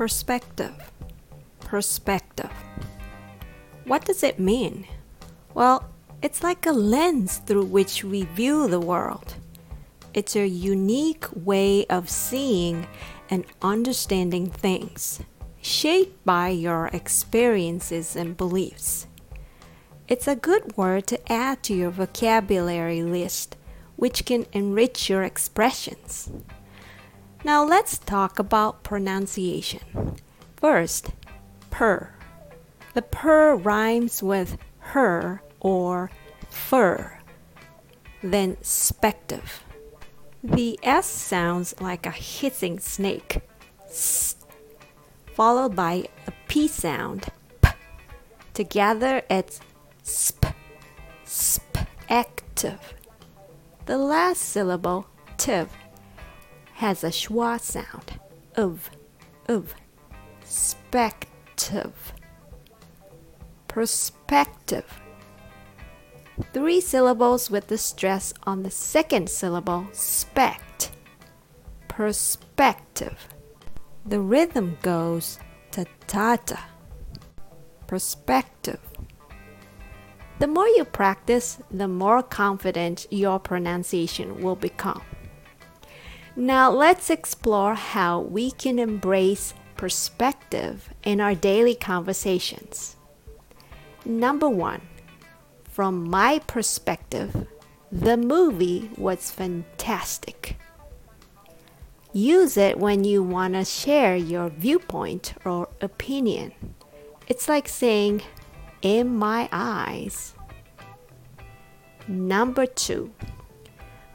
Perspective. Perspective. What does it mean? Well, it's like a lens through which we view the world. It's a unique way of seeing and understanding things, shaped by your experiences and beliefs. It's a good word to add to your vocabulary list, which can enrich your expressions. Now let's talk about pronunciation. First, per. The per rhymes with her or fur. Then spective. The S sounds like a hissing snake, S, followed by a P sound, P. Together it's sp, spective. The last syllable, tiv, has a schwa sound, of, of, spective, perspective. Three syllables with the stress on the second syllable, spect, perspective. The rhythm goes ta ta ta, perspective. The more you practice, the more confident your pronunciation will become. Now, let's explore how we can embrace perspective in our daily conversations. Number one, from my perspective, the movie was fantastic. Use it when you want to share your viewpoint or opinion. It's like saying, in my eyes. Number two,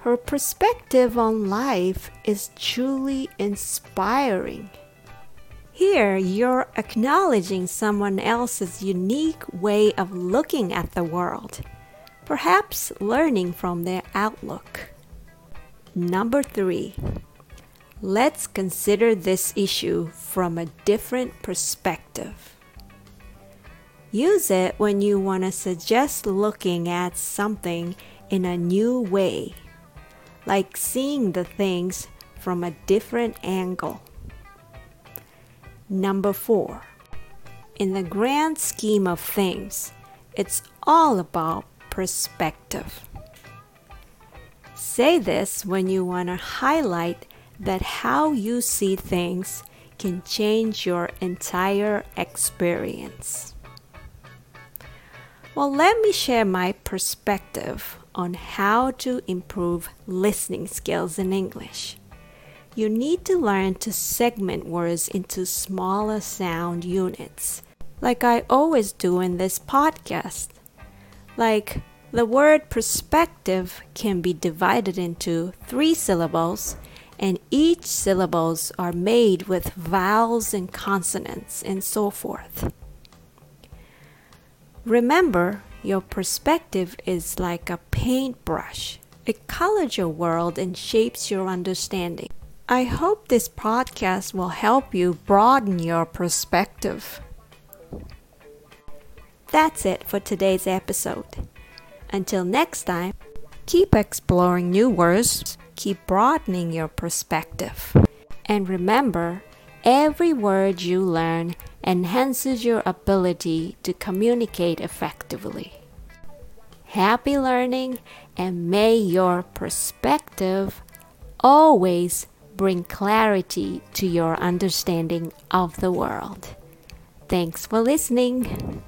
her perspective on life is truly inspiring. Here, you're acknowledging someone else's unique way of looking at the world, perhaps learning from their outlook. Number three, let's consider this issue from a different perspective. Use it when you want to suggest looking at something in a new way, like seeing the things from a different angle. Number four, in the grand scheme of things, it's all about perspective. Say this when you want to highlight that how you see things can change your entire experience. Well, let me share my perspective on how to improve listening skills in English. You need to learn to segment words into smaller sound units, like I always do in this podcast. Like, the word perspective can be divided into three syllables, and each syllables are made with vowels and consonants and so forth. Remember, your perspective is like a paintbrush. It colors your world and shapes your understanding. I hope this podcast will help you broaden your perspective. That's it for today's episode. Until next time, keep exploring new words, keep broadening your perspective. And remember, every word you learn enhances your ability to communicate effectively. Happy learning, and may your perspective always bring clarity to your understanding of the world. Thanks for listening.